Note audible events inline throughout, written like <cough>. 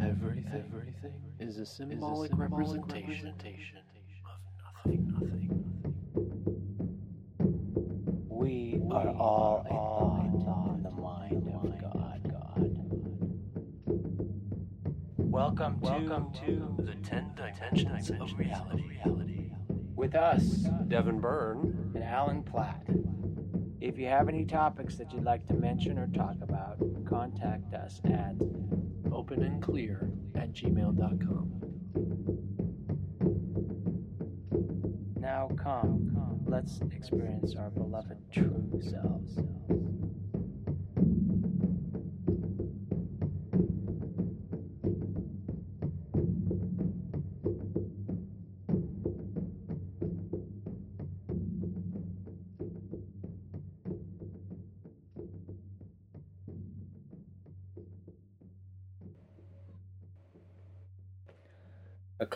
Everything, everything is a symbolic, representation, of nothing, nothing. We are all a thought in the mind of God. God. Welcome, Welcome to, to the ten dimensions of reality. with us Devin Byrne. and Alan Platt. If you have any topics that you'd like to mention or talk about, contact us at open and clear at gmail.com. Now come, let's experience our beloved true selves.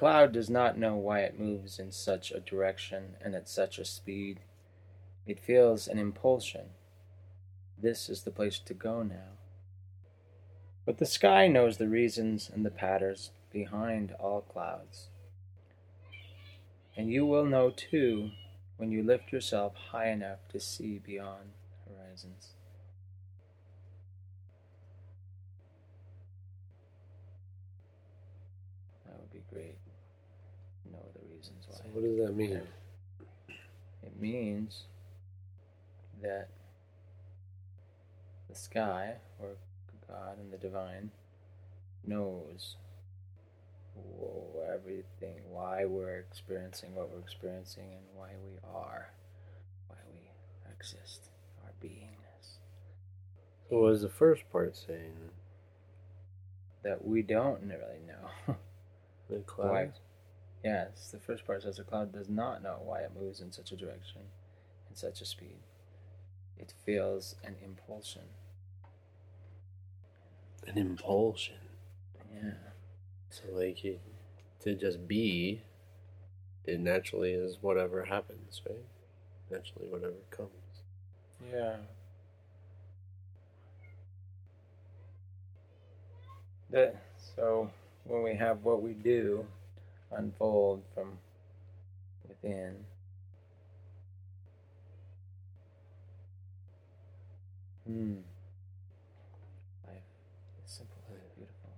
Cloud does not know why it moves in such a direction and at such a speed. It feels an impulsion. This is the place to go now. But the sky knows the reasons and the patterns behind all clouds. And you will know too when you lift yourself high enough to see beyond horizons. That would be great. Know the reasons why. So what does that mean? It means that the sky, or God and the divine, knows everything, why we're experiencing what we're experiencing, and why we are, why we exist, our beingness. So what is the first part saying? That we don't really know. The Why? Yes, the first part says the cloud does not know why it moves in such a direction, in such a speed. It feels an impulsion. An impulsion. Yeah. So like you, to just be, it naturally is whatever happens, right? Naturally, whatever comes. Yeah. That so when we have what we do unfold from within. Hmm. Life is simple and beautiful.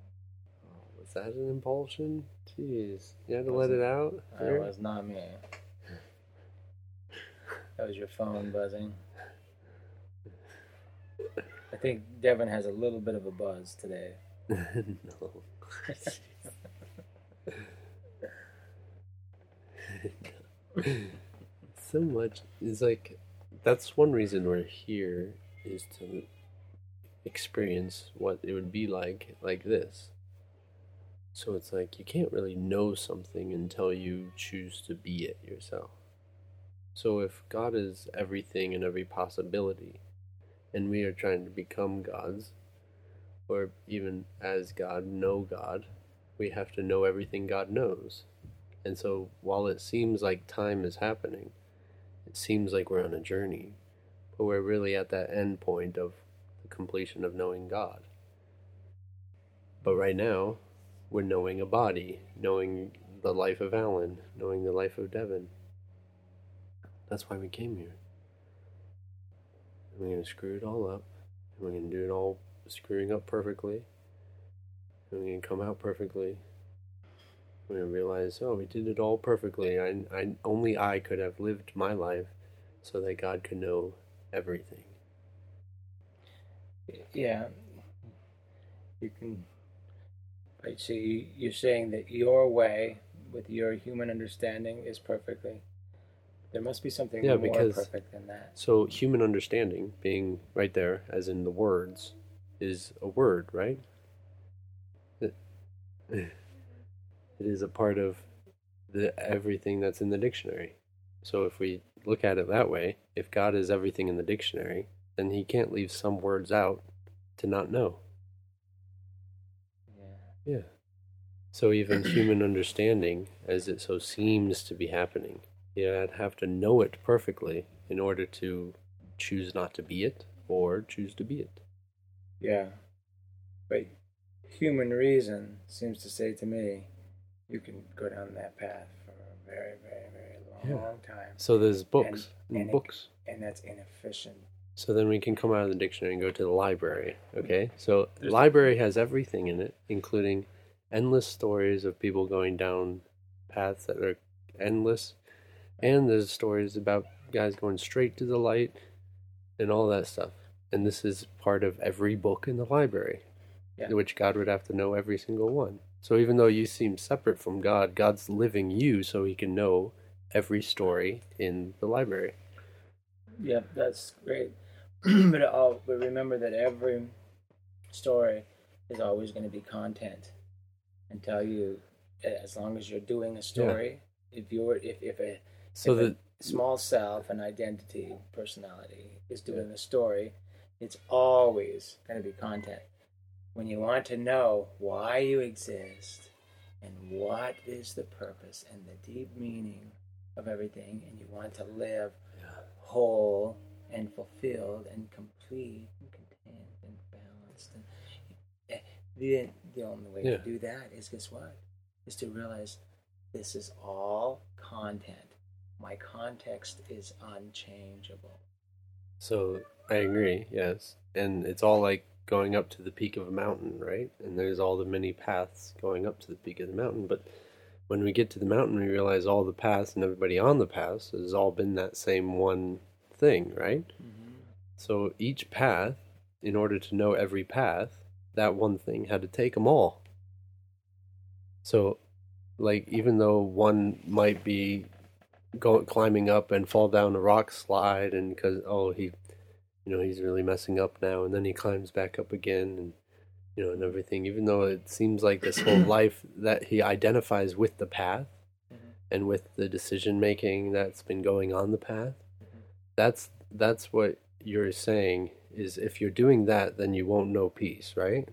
Oh, was that an impulsion? Jeez, you had to let it out. That was not me. That was your phone buzzing. I think Devin has a little bit of a buzz today. <laughs> no. <laughs> <laughs> so much is like that's one reason we're here is to experience what it would be like like this. So it's like you can't really know something until you choose to be it yourself. So if god is everything and every possibility and we are trying to become gods or even as god know god we have to know everything god knows and so while it seems like time is happening, it seems like we're on a journey, but we're really at that end point of the completion of knowing God. But right now, we're knowing a body, knowing the life of Alan, knowing the life of Devin. That's why we came here. We're going to screw it all up, and we're going to do it all screwing up perfectly, and we're going to come out perfectly, we realize, oh, we did it all perfectly. I, I, only I could have lived my life so that God could know everything. Yeah. You can. I see you, you're saying that your way, with your human understanding, is perfectly. There must be something Yeah, more because- perfect than that. So, human understanding, being right there, as in the words, is a word, right? <laughs> It, is a part of the everything that's in the dictionary. So, if we look at it that way, if God is everything in the dictionary, then He can't leave some words out to not know. Yeah. Yeah. So even <clears throat> human understanding, as it so seems to be happening, you'd have to know it perfectly in order to choose not to be it or choose to be it. Yeah. But human reason seems to say to me, you can go down that path for a very, very, very long long time. So there's books And- and, it- books. And that's inefficient. So then we can come out of the dictionary and go to the library. Okay. Mm. So the There's- library has everything in it, including endless stories of people going down paths that are endless, and there's stories about guys going straight to the light, and all that stuff. And this is part of every book in the library, Yeah. which God would have to know every single one. So even though you seem separate from God, God's living you so He can know every story in the library. Yep, that's great. <clears throat> but all, but remember that every story is always going to be content and tell you, as long as you're doing a story. If you're if if a So if that a small self, an identity, personality is doing a story, it's always going to be content. When you want to know why you exist and what is the purpose and the deep meaning of everything, and you want to live whole and fulfilled and complete and content and balanced, and eh, the the only way Yeah. to do that is guess what? Is to realize this is all content. My context is unchangeable. So I agree, yes. And it's all like going up to the peak of a mountain, right? And there's all the many paths going up to the peak of the mountain. But when we get to the mountain, we realize all the paths and everybody on the paths has all been that same one thing, right? Mm-hmm. So each path, in order to know every path, that one thing had to take them all. So, like, even though one might be go climbing up and fall down a rock slide, and because oh he, you know, he's really messing up now, and then he climbs back up again, and you know, and everything. Even though it seems like this whole <clears throat> life that he identifies with the path, mm-hmm. and with the decision making that's been going on the path, that's that's what you're saying is if you're doing that, then you won't know peace, right?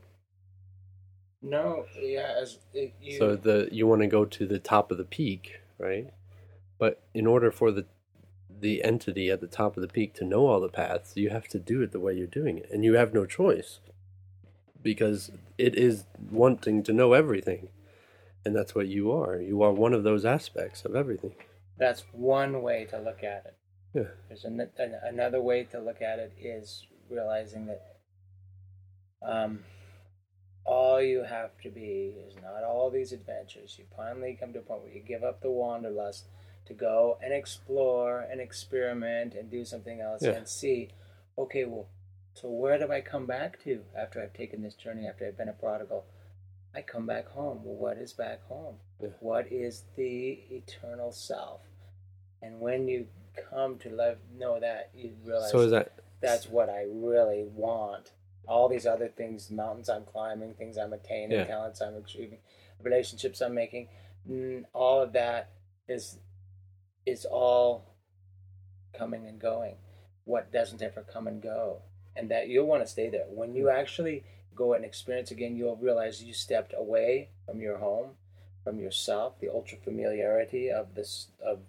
No, yeah, as it, you, So the you want to go to the top of the peak, right? But in order for the the entity at the top of the peak to know all the paths, you have to do it the way you're doing it, and you have no choice because it is wanting to know everything, and that's what you are. You are one of those aspects of everything. that's one way to look at it. Yeah. There's an, an, another way to look at it is realizing that um, all you have to be is not all these adventures. You finally come to a point where you give up the wanderlust to go and explore and experiment and do something else Yeah. and see, okay, well, so where do I come back to after I've taken this journey, after I've been a prodigal? I come back home. Well, what is back home? Yeah. What is the eternal self? And when you come to love, know that, you realize So is that that's what I really want. All these other things, mountains I'm climbing, things I'm attaining, Yeah. talents I'm achieving, relationships I'm making, all of that is is all coming and going. What doesn't ever come and go, and that you'll want to stay there. When you actually go and experience again, you'll realize you stepped away from your home, from yourself, the ultra familiarity of this of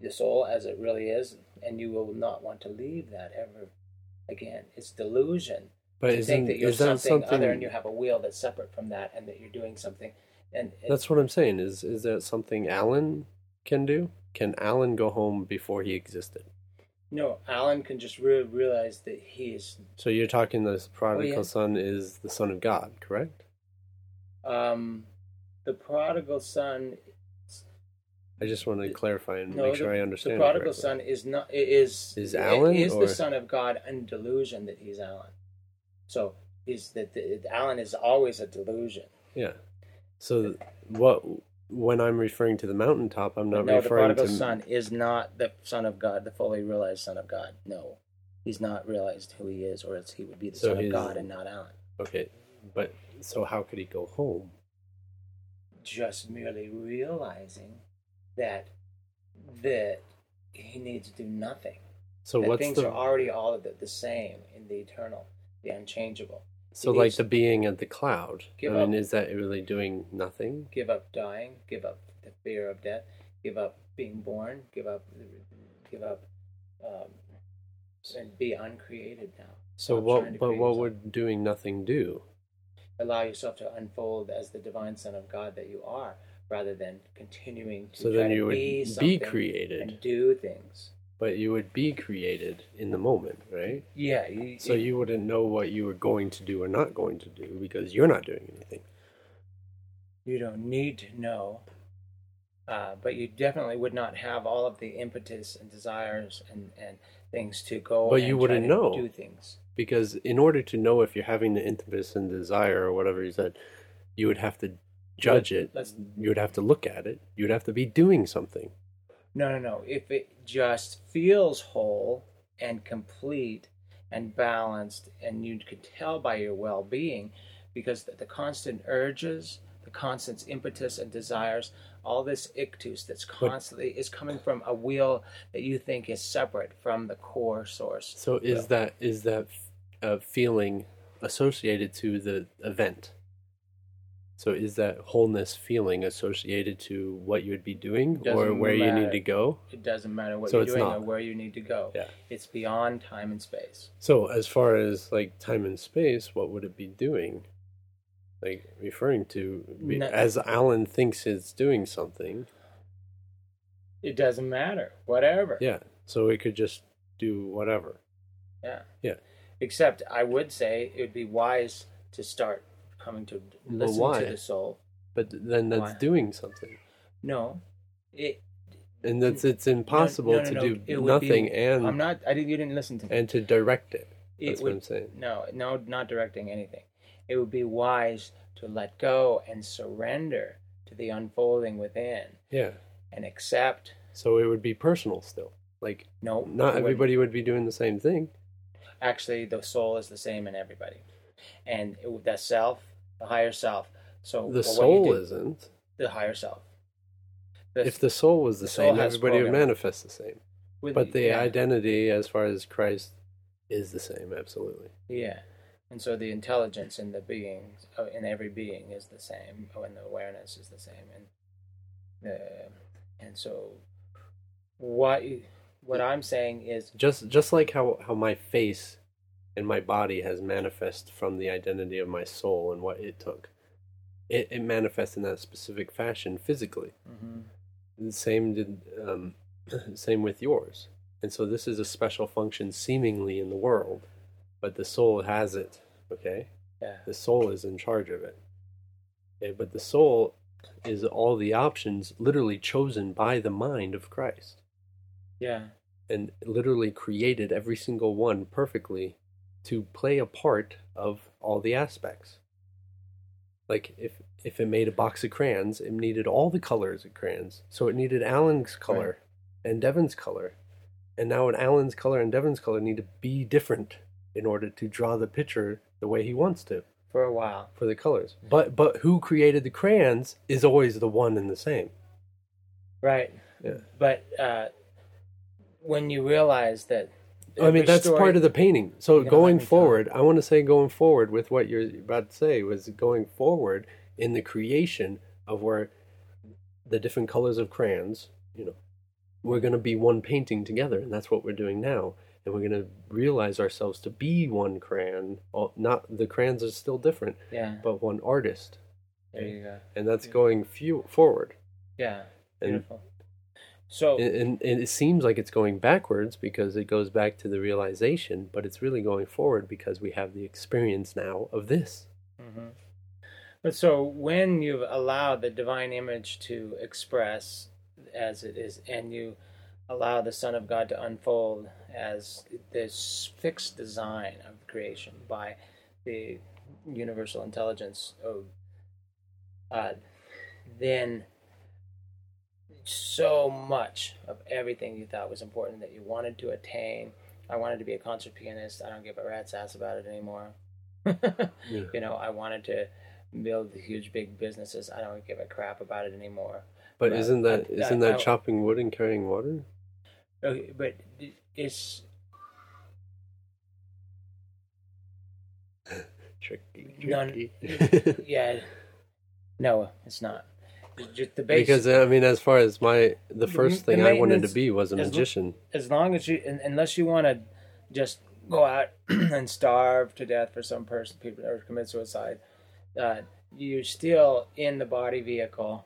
the soul as it really is, and you will not want to leave that ever again. It's delusion but to think that you're something, something other and you have a wheel that's separate from that, and that you're doing something. And it- That's what I'm saying. Is is that something Alan can do? Can Alan go home before he existed? no, Alan can just re- realize that he is. So you're talking the prodigal Oh, yeah. son is the son of God, correct? Um, the prodigal son. I just want to clarify and No, make the, sure I understand. it prodigal son is not is Is Alan, is or- the son of God and delusion that he's Alan. So is that the, Alan is always a delusion. Yeah. So what when I'm referring to the mountaintop, I'm not no, the referring prodigal to son is not the son of God, the fully realized son of God. No, he's not realized who he is, or else he would be the So son of God and not Alan. Okay, but so how could he go home? Just merely realizing that that he needs to do nothing. So that what's things the are already all the, the same in the eternal, the unchangeable. So like the being of the cloud? Give I mean, up. is that really doing nothing? Give up dying. Give up the fear of death. Give up being born. Give up. Give up. Um, and be uncreated now. So what? But what yourself. would doing nothing do? allow yourself to unfold as the divine Son of God that you are, rather than continuing to So try then to you would be, be created. and do things. But you would be created in the moment, right? Yeah. You, So you wouldn't know what you were going to do or not going to do because you're not doing anything. you don't need to know, uh, but you definitely would not have all of the impetus and desires and, and things to go. But and you wouldn't to know. do things. Because in order to know if you're having the impetus and desire or whatever you said, you would have to judge it. Let's- You would have to look at it. You would have to be doing something. No, no, no. If it just feels whole and complete and balanced, and you can tell by your well being, because the, the constant urges, the constant impetus and desires, all this ictus that's constantly is coming from a wheel that you think is separate from the core source. So is that is that uh, feeling associated to the event? So is that wholeness feeling associated to what you would be doing or where you need to go? It doesn't matter what So you're doing not. or where you need to go. Yeah. It's beyond time and space. So as far as like time and space, what would it be doing? Like referring to be- No- as Alan thinks it's doing something. It doesn't matter. Whatever. Yeah. So it could just do whatever. Yeah. Yeah. Except I would say it would be wise to start coming to listen why? to the soul. But then that's Why? doing something. No. It And that's it's impossible no, no, to no, do it would be- nothing and I'm not I didn't you didn't listen to me. and to direct it. It That's would, what I'm saying. No, no, not directing anything. It would be wise to let go and surrender to the unfolding within Yeah. and accept So it would be personal still. Like no not everybody would be doing the same thing. actually the soul is the same in everybody. And it, the self, the higher self. So The well, what you soul do- isn't. the higher self. The- If the soul was the, the same, everybody would manifest the same. with- But the yeah, identity as far as Christ is the same, absolutely. yeah, and so the intelligence in the being, uh, in every being, is the same, oh, and the awareness is the same, and the and so what what I'm saying is Just just like how, how my face and my body has manifest from the identity of my soul and what it took. It, it manifests in that specific fashion physically. The same did um, <clears throat> same with yours. And so this is a special function seemingly in the world, but the soul has it. Okay, yeah, the soul is in charge of it. Okay, but the soul is all the options literally chosen by the mind of Christ yeah, and literally created every single one perfectly to play a part of all the aspects. Like if if it made a box of crayons, it needed all the colors of crayons. So it needed Alan's color and Devin's color. And now Alan's color and Devin's color need to be different in order to draw the picture the way he wants to for a while, for the colors. But but who created the crayons is always the one and the same. right? Yeah. But uh, when you realize that, I mean, that's story- part of the painting. So going let me talk. forward, I want to say going forward with what you're about to say was going forward in the creation of where the different colors of crayons, you know, we're going to be one painting together, and that's what we're doing now. And we're going to realize ourselves to be one crayon. Well, not the crayons are still different, Yeah, but one artist, there you go. and that's Yeah. going few, forward. Yeah, And beautiful. So and, and, it seems like it's going backwards because it goes back to the realization, but it's really going forward because we have the experience now of this. hmm But so when you've allowed the divine image to express as it is, and you allow the Son of God to unfold as this fixed design of creation by the universal intelligence of, uh, then so much of everything you thought was important that you wanted to attain. I wanted to be a concert pianist. I don't give a rat's ass about it anymore. <laughs> Yeah. You know, I wanted to build huge, big businesses. I don't give a crap about it anymore. But Right. isn't that I- isn't I- that I- chopping wood and carrying water? Okay, but it's <laughs> Tricky, None- tricky. yeah, <laughs> no, it's not. It's Just the basic. because I mean, as far as my the The- first the thing I wanted to be was a is- magician. as long as you, un- unless you want to, just go out <clears throat> and starve to death for some person, people or commit suicide, uh, you're still in the body vehicle.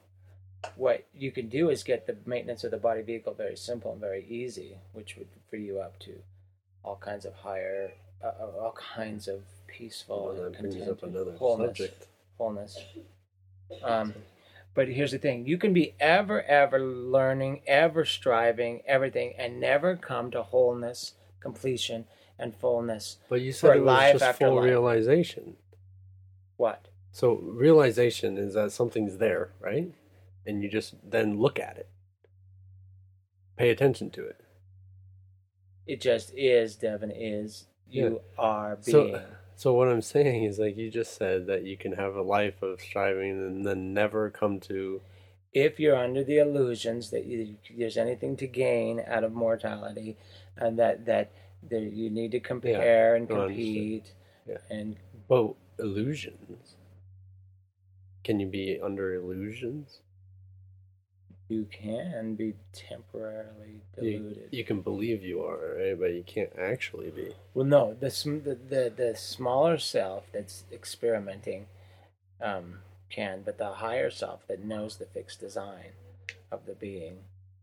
What you can do is get the maintenance of the body vehicle very simple and very easy, which would free you up to all kinds of higher, uh, uh, all kinds of peaceful Well, and that brings up another wholeness. subject. Wholeness. Um, but here's the thing: you can be ever, ever learning, ever striving, everything, and never come to wholeness, completion, and fullness. But you said it was just full life. realization. What? So realization is that something's there, right? And you just then look at it. Pay attention to it. It just is, Devin. Is you are being. So what I'm saying is like you just said that you can have a life of striving and then never come to if you're under the illusions that you, there's anything to gain out of mortality, and that that there, you need to compare and I understand. compete, Yeah. and well illusions. Can you be under illusions? You can be temporarily You, deluded. you can believe you are, right? But you can't actually be. Well, no, the the the, the smaller self that's experimenting um, can, but the higher self that knows the fixed design of the being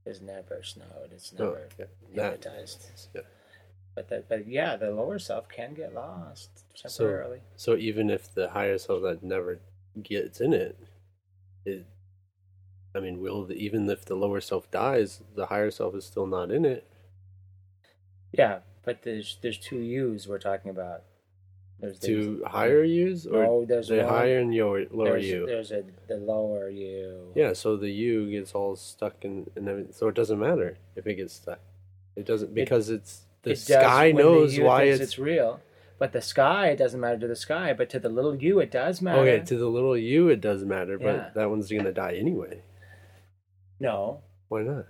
is never snowed. It's Oh, never yeah. That, hypnotized. yeah. But that, but yeah, the lower self can get lost So- temporarily. So even if the higher self that never gets in it, it I mean, will the, even if the lower self dies, the higher self is still not in it. yeah, but there's there's two U's we're talking about. There's To higher yous or no, there's the one, higher and lower, lower there's, you. There's a the lower U. Yeah, so the U gets all stuck in, and everything. So it doesn't matter if it gets stuck. It doesn't because it's the It sky when the knows why it's, it's real. But the sky it doesn't matter to the sky, but to the little U it does matter. okay. To the little U, it does matter, but Yeah. that one's gonna die anyway. No, Why not?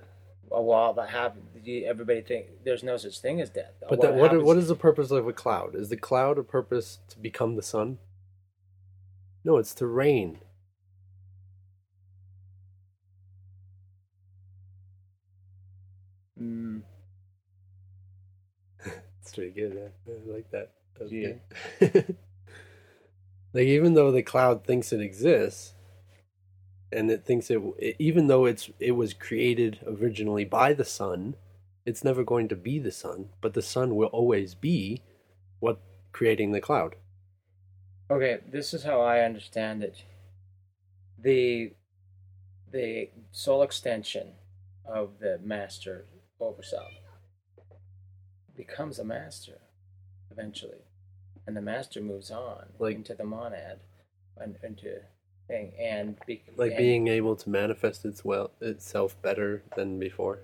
a wall that happens. Everybody think there's no such thing as death. But that, what happens- what is the purpose of a cloud? Is the cloud a purpose to become the sun? No, it's to rain. Mm, <laughs> It's pretty good. Yeah. I like that. that Yeah. <laughs> like even though the cloud thinks it exists, and it thinks it, it, even though it's it was created originally by the sun, it's never going to be the sun. But the sun will always be what creating the cloud. okay, this is how I understand it. The the soul extension of the master over self becomes a master eventually, and the master moves on Like- into the monad and into thing and be, Like and- being able to manifest its well itself better than before.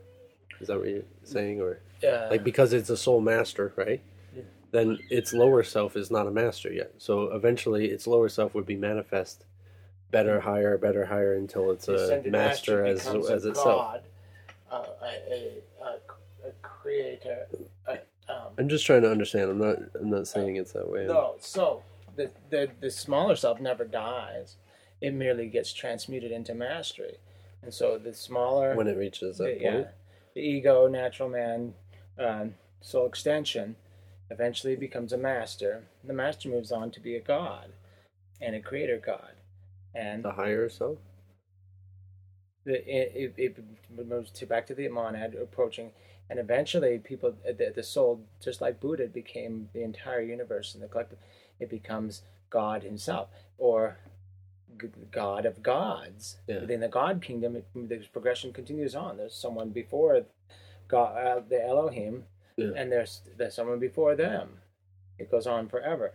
Is that what you're saying, or uh, like because it's a soul master, right? Yeah. Then its lower self is not a master yet. So eventually, its lower self would be manifest better, higher, better, higher until it's a master as as a itself. God, uh, a, a, a, creator. A, um, I'm just trying to understand. I'm not. I'm not saying it's that way. No, so the, the the smaller self never dies. It merely gets transmuted into mastery, and so the smaller, When it reaches that the, yeah, point, the ego, natural man, um, soul extension, eventually becomes a master. The master moves on to be a god, and a creator god, and the higher self. the, it, it, it moves to back to the monad approaching and eventually people the, the soul just like buddha became the entire universe and the collective. It becomes god himself. Or god of gods Yeah. within the god kingdom it, the progression continues on there's someone before god uh, the elohim Yeah. and there's there's someone before them it goes on forever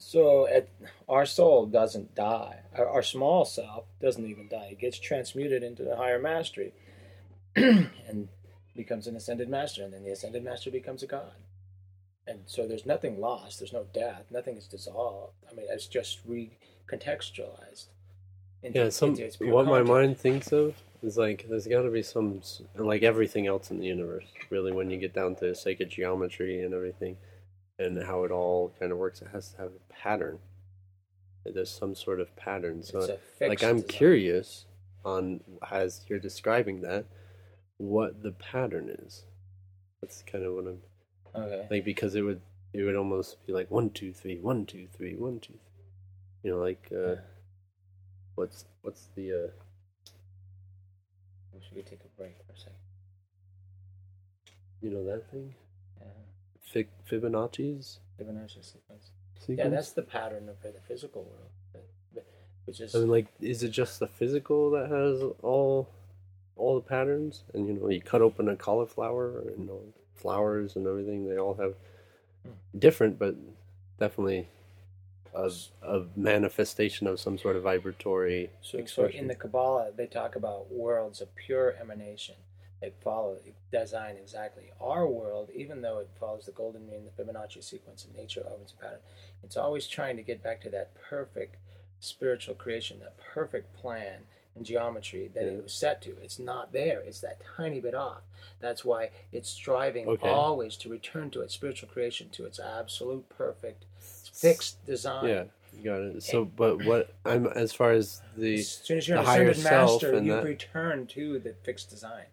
so at, our soul doesn't die. Our, our small self doesn't even die. It gets transmuted into the higher mastery <clears throat> and becomes an ascended master. And then the ascended master becomes a god. And so there's nothing lost. There's no death. Nothing is dissolved. I mean, it's just recontextualized. into- Yeah, some into its pure what my mind thinks of is like there's got to be some like everything else in the universe. Really, when you get down to sacred geometry and everything, and how it all kind of works, it has to have a pattern. There's some sort of pattern. So, like, I'm design. curious on as you're describing that, what the pattern is. That's kind of what I'm Okay. like because it would it would almost be like one two three one two three one two. Three. You know, like uh, what's what's the uh, Wish we could take a break for a second. you know that thing Yeah. Fi- Fibonacci's Fibonacci sequence. sequence? Yeah, that's the pattern of the physical world, but- which is I mean, like, is it just the physical that has all all the patterns? And you know, you cut open a cauliflower, and you know, flowers and everything. They all have different, but definitely a, a manifestation of some sort of vibratory So, so in the Kabbalah, they talk about worlds of pure emanation. They follow, design exactly our world, even though it follows the golden mean, the Fibonacci sequence of nature, and pattern. It's always trying to get back to that perfect spiritual creation, that perfect plan and geometry that Yeah. it was set to. It's not there. It's that tiny bit off. That's why it's striving Okay. always to return to its spiritual creation, to its absolute perfect fixed design. yeah, you got it. So, but what I'm as far as the As soon as you're the higher self master, and you that- return to the fixed design,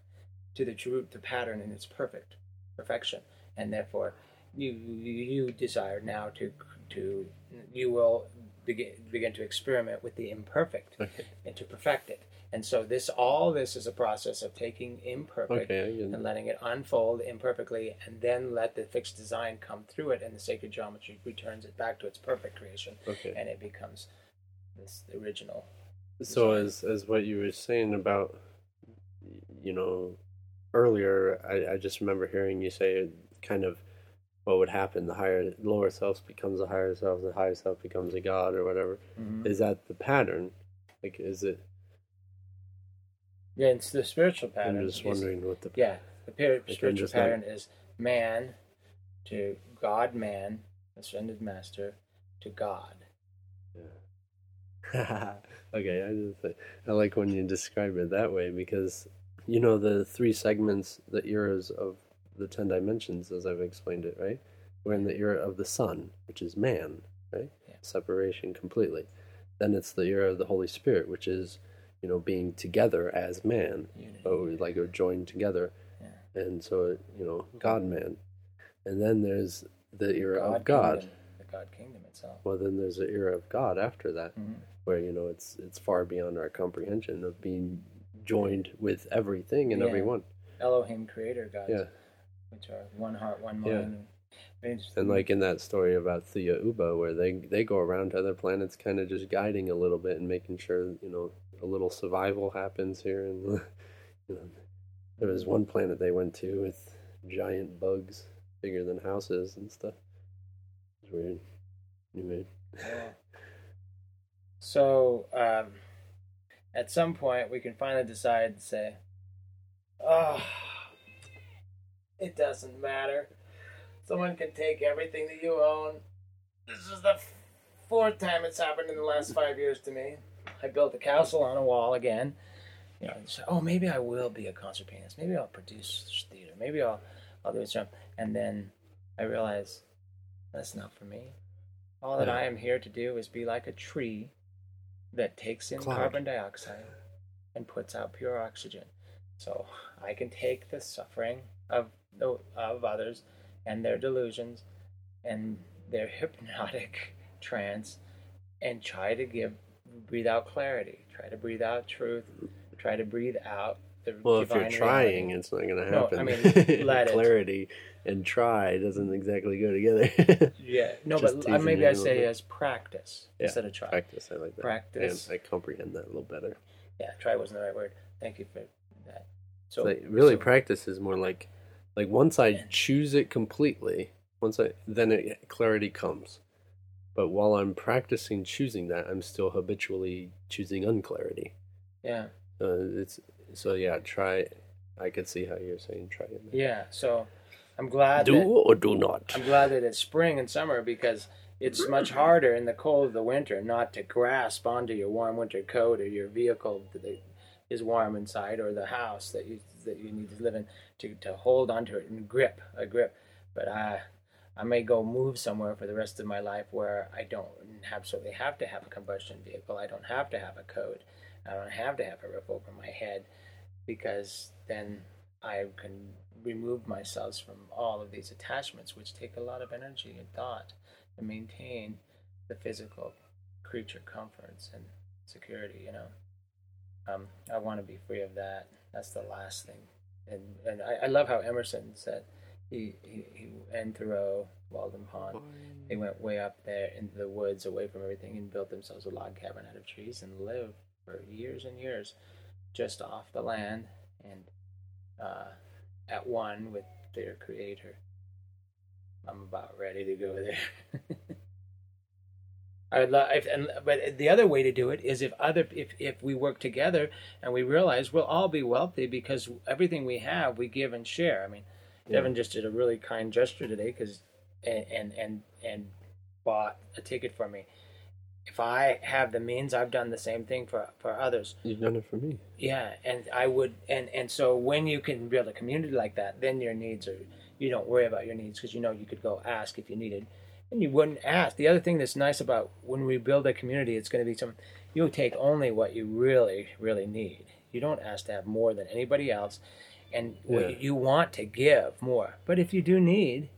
to the true, the pattern and its perfect perfection, and therefore you you, you desire now to to you will begin begin to experiment with the imperfect okay, and to perfect it. And so this all this is a process of taking imperfect okay, and letting it unfold imperfectly, and then let the fixed design come through it, and the sacred geometry returns it back to its perfect creation, okay. and it becomes this original. So as as what you were saying about, you know, earlier, I, I just remember hearing you say kind of what would happen. The higher lower self becomes a higher self. The higher self becomes a god or whatever. Mm-hmm. Is that the pattern? Like, is it? Yeah, it's the spiritual pattern. I'm just is- wondering what the Yeah, the par- spiritual not- pattern is man to God, man, ascended master to God. Yeah. <laughs> okay, I just I like when you describe it that way because you know the three segments, the eras of the ten dimensions, as I've explained it, right? We're in the era of the sun, which is man, right? Yeah. Separation completely. Then it's the era of the Holy Spirit, which is you know being together as man, Unity. but like are joined together, Yeah. and so you know God man, and then there's the era of God God. kingdom, the God kingdom itself. Well, then there's the era of God after that Mhm. where you know it's it's far beyond our comprehension of being joined with everything and Yeah. everyone Elohim, creator gods, yeah which are one heart, one mind. And like in that story about Thiaoouba where they they go around to other planets kind of just guiding a little bit and making sure you know a little survival happens here and <laughs> you know there was one planet they went to with giant bugs bigger than houses and stuff it's weird anyway. So, um, at some point, we can finally decide to say, oh, it doesn't matter. Someone can take everything that you own. This is the fourth time it's happened in the last five years to me. <laughs> I built a castle on a wall again. You know, so, oh, maybe I will be a concert pianist. Maybe I'll produce theater. Maybe I'll, I'll do it. And then I realize that's not for me. All that Yeah. I am here to do is be like a tree that takes in Cloud. carbon dioxide and puts out pure oxygen. So I can take the suffering of of others and their delusions and their <laughs> hypnotic trance and try to give breathe out clarity, try to breathe out truth, try to breathe out the Well, if you're trying, reality. it's not going to happen. No. I mean, <laughs> let it. clarity and try doesn't exactly go together. <laughs> yeah, no, just but uh, maybe I say as practice Yeah, instead of try. Practice, I like that. Practice. And I comprehend that a little better. Yeah, try wasn't the right word. Thank you for that. So really, so- practice is more like, like once I choose it completely, once I then it, clarity comes. But while I'm practicing choosing that, I'm still habitually choosing unclarity. yeah, Uh, it's so yeah. Try. I could see how you're saying try it. yeah. So I'm glad Do that or do not. I'm glad that it's spring and summer because it's much harder in the cold of the winter not to grasp onto your warm winter coat or your vehicle that is warm inside or the house that you that you need to live in to, to hold onto it and grip a grip. But I I may go move somewhere for the rest of my life where I don't absolutely have to have a combustion vehicle. I don't have to have a coat. I don't have to have a roof over my head because then I can remove myself from all of these attachments, which take a lot of energy and thought to maintain the physical creature comforts and security. You know, um, I want to be free of that. That's the last thing. And and I, I love how Emerson said he, he, he and Thoreau, Walden Pond, they went way up there into the woods away from everything and built themselves a log cabin out of trees and lived for years and years just off the land and uh, at one with their creator. I'm about ready to go there. <laughs> I would love, if, and, but the other way to do it is if other if if we work together and we realize we'll all be wealthy because everything we have we give and share. I mean, Yeah. Devin just did a really kind gesture today because and, and and and bought a ticket for me. If I have the means, I've done the same thing for for others. You've done it for me. Yeah, and I would, and and so when you can build a community like that, then your needs are you don't worry about your needs because you know you could go ask if you needed, and you wouldn't ask. The other thing that's nice about when we build a community, it's going to be some you take only what you really really need. You don't ask to have more than anybody else, and Yeah. you want to give more. But if you do need,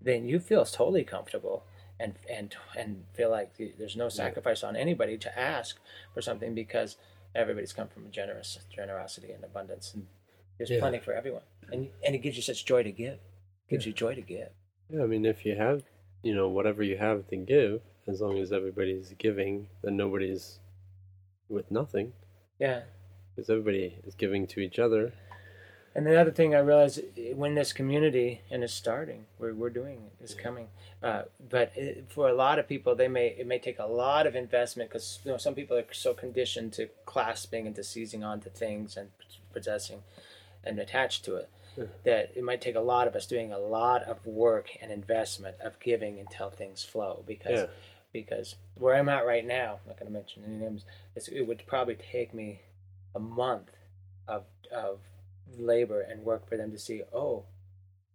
then you feel totally comfortable. And, and and feel like there's no sacrifice on anybody to ask for something because everybody's come from generous generosity and abundance and there's Yeah. plenty for everyone and and it gives you such joy to give gives you joy to give Yeah, I mean, if you have, you know, whatever you have to give, as long as everybody's giving, then nobody's with nothing, yeah because everybody is giving to each other. And the other thing i realize eh, when this community and it's starting we're, we're doing it is coming uh, but it, for a lot of people they may it may take a lot of investment because you know some people are so conditioned to clasping and to seizing onto things and possessing and attached to it that it might take a lot of us doing a lot of work and investment of giving until things flow because Yeah. because where I'm at right now, I'm not going to mention any names, it's, it would probably take me a month of of labor and work for them to see, oh,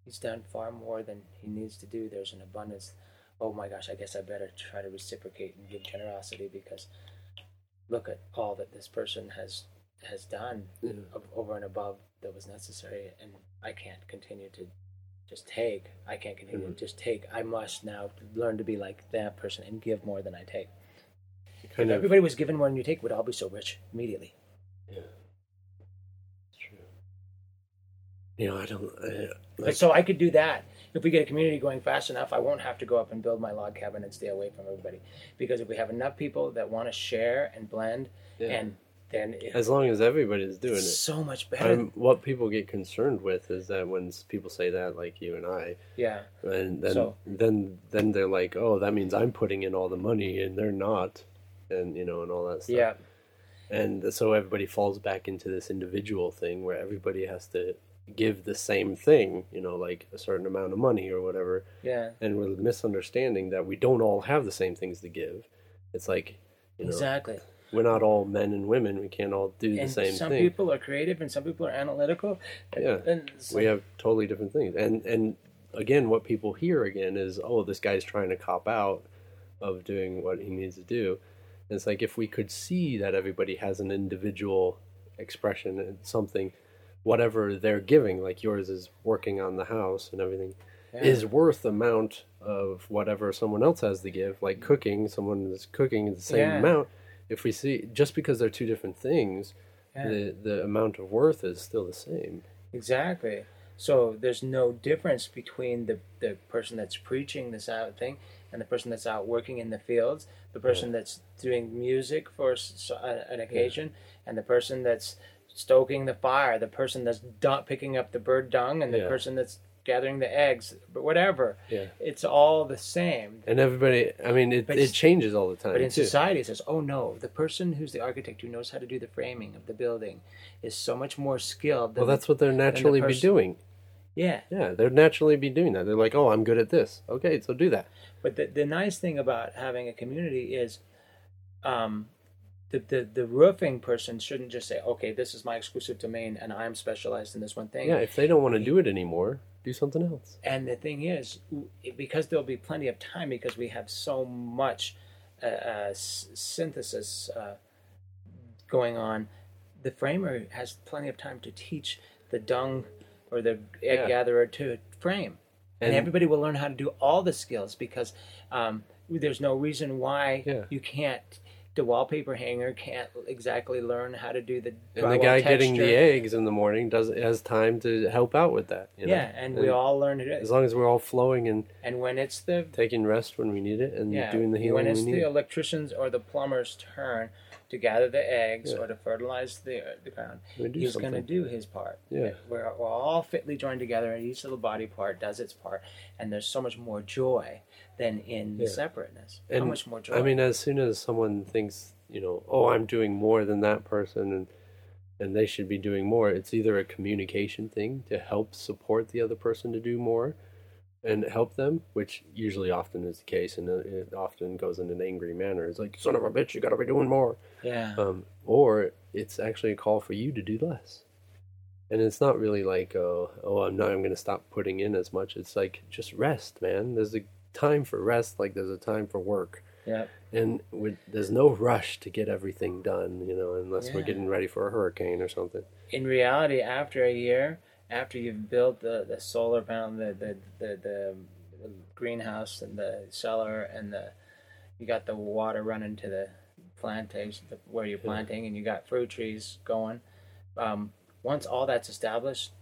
he's done far more than he needs to do. There's an abundance. Oh my gosh, I guess I better try to reciprocate and give generosity because look at all that this person has has done of, over and above that was necessary, and I can't continue to just take. I can't continue to mm-hmm. just take. I must now learn to be like that person and give more than I take. Kind if of. everybody was given more than you take, we'd all be so rich immediately. Yeah. It's true. You know, I don't. I, But like, so I could do that. If we get a community going fast enough, I won't have to go up and build my log cabin and stay away from everybody. Because if we have enough people that want to share and blend, Yeah. and then it's as long as everybody's doing it. so much better. Um, what people get concerned with is that when people say that, like you and I, yeah, and then So- then then they're like, oh, that means I'm putting in all the money, and they're not, and you know, and all that stuff. yeah, And so everybody falls back into this individual thing where everybody has to give the same thing, you know, like a certain amount of money or whatever. yeah, And we're misunderstanding that we don't all have the same things to give. It's like, you know, exactly. we're not all men and women. We can't all do the same some thing. people are creative and some people are analytical. And, Yeah. and so- we have totally different things. And and again, what people hear again is, oh, this guy's trying to cop out of doing what he needs to do. And it's like if we could see that everybody has an individual expression and something, whatever they're giving, like yours is working on the house and everything, Yeah. is worth the amount of whatever someone else has to give. Like cooking, someone is cooking the same Yeah. amount. If we see just because they're two different things, Yeah. the the amount of worth is still the same. Exactly. So there's no difference between the, the person that's preaching this out thing and the person that's out working in the fields, the person that's doing music for a- uh, an occasion, and the person that's stoking the fire, the person that's picking up the bird dung, and the Yeah. person that's gathering the eggs, but whatever. Yeah. It's all the same. And everybody, I mean, it, But it changes all the time. But in too. society, it says, "Oh no, the person who's the architect who knows how to do the framing of the building is so much more skilled." Than well, that's what they're naturally be person- doing. yeah. Yeah, they're naturally be doing that. They're like, oh, I'm good at this. Okay, so do that. But the, the nice thing about having a community is um, the, the, the roofing person shouldn't just say, okay, this is my exclusive domain and I'm specialized in this one thing. Yeah, if they don't want to do it anymore, do something else. And the thing is, because there'll be plenty of time because we have so much uh, uh, synthesis uh, going on, the framer has plenty of time to teach the dung or the egg Yeah. gatherer to frame. And, And- everybody will learn how to do all the skills because um, there's no reason why Yeah. you can't. The wallpaper hanger can't exactly learn how to do the And the guy getting the eggs in the morning does has time to help out with that. You know? Yeah, and we all learn it. as long as we're all flowing and And when it's the taking rest when we need it and yeah, doing the healing when it's the electrician's or the plumber's turn to gather the eggs Yeah. or to fertilize the uh, the ground, he's going to do his part. Yeah. we're, we're all fitly joined together, and each little body part does its part, and there's so much more joy than in the Yeah. separateness. How much more joy? I mean, as soon as someone thinks, you know, oh, I'm doing more than that person, and and they should be doing more, it's either a communication thing to help support the other person to do more, and help them, which usually often is the case, and it it often goes in an angry manner. It's like, son of a bitch, you got to be doing more. yeah, um, or it's actually a call for you to do less. And it's not really like, oh, oh, I'm not, I'm going to stop putting in as much. It's like just rest, man. There's a time for rest, like there's a time for work, yeah, and with, there's no rush to get everything done, you know, unless we're getting ready for a hurricane or something. in reality, after a year, after you've built the, the solar panel, the, the, the, the, greenhouse and the cellar, and the you got the water running to the plantation where you're Yeah. planting, and you got fruit trees going. Um, once all that's established,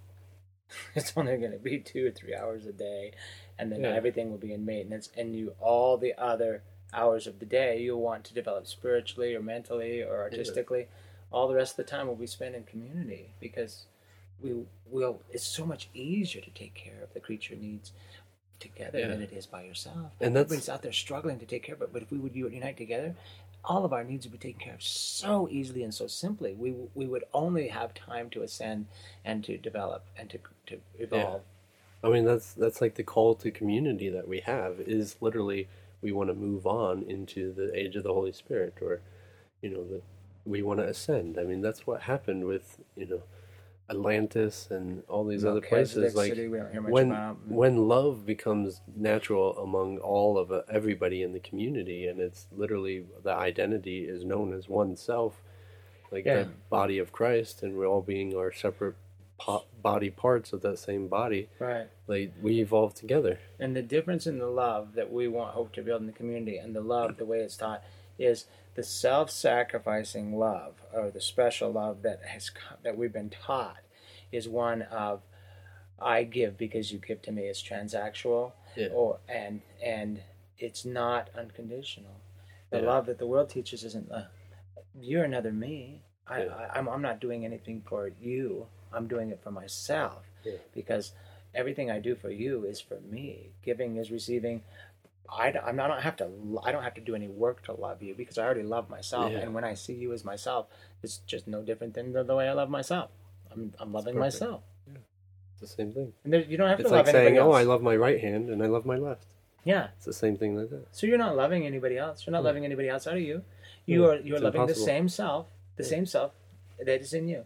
<laughs> it's only going to be two or three hours a day, and then Yeah. everything will be in maintenance, and you all the other hours of the day you'll want to develop spiritually or mentally or artistically all the rest of the time will be spent in community because we will it's so much easier to take care of the creature needs together Yeah. than it is by yourself. And that's- everybody's out there struggling to take care of it but if we would unite together all of our needs would be taken care of so easily and so simply. We we would only have time to ascend and to develop and to to evolve I mean, that's that's like the call to community that we have is literally we want to move on into the age of the Holy Spirit, or you know, the we want to ascend. I mean, that's what happened with you know Atlantis and all these other Melchizedek places. Like City, we don't hear much when about. when love becomes natural among all of uh, everybody in the community, and it's literally the identity is known as oneself, like Yeah. the body of Christ, and we're all being our separate po- body parts of that same body. right Like we evolve together. And the difference in the love that we want hope to build in the community and the love, the way it's taught, is the self-sacrificing love or the special love that has that we've been taught is one of I give because you give to me. It's transactional, Yeah. or and and it's not unconditional. The Yeah. love that the world teaches isn't uh, you're another me. I, Yeah. I I'm I'm not doing anything for you. I'm doing it for myself Yeah. because everything I do for you is for me. Giving is receiving. I, don't- I'm not, I don't have to I don't have to do any work to love you because I already love myself. Yeah. And when I see you as myself, it's just no different than the, the way I love myself. I'm I'm loving myself. It's the same thing. And there, you don't have It's to love like saying, anybody "Oh. I love my right hand and I love my left." yeah. It's the same thing like that. So you're not loving anybody else. You're not Yeah. loving anybody outside of you. You Yeah, are you're loving impossible. the same self, the Yeah. same self that is in you.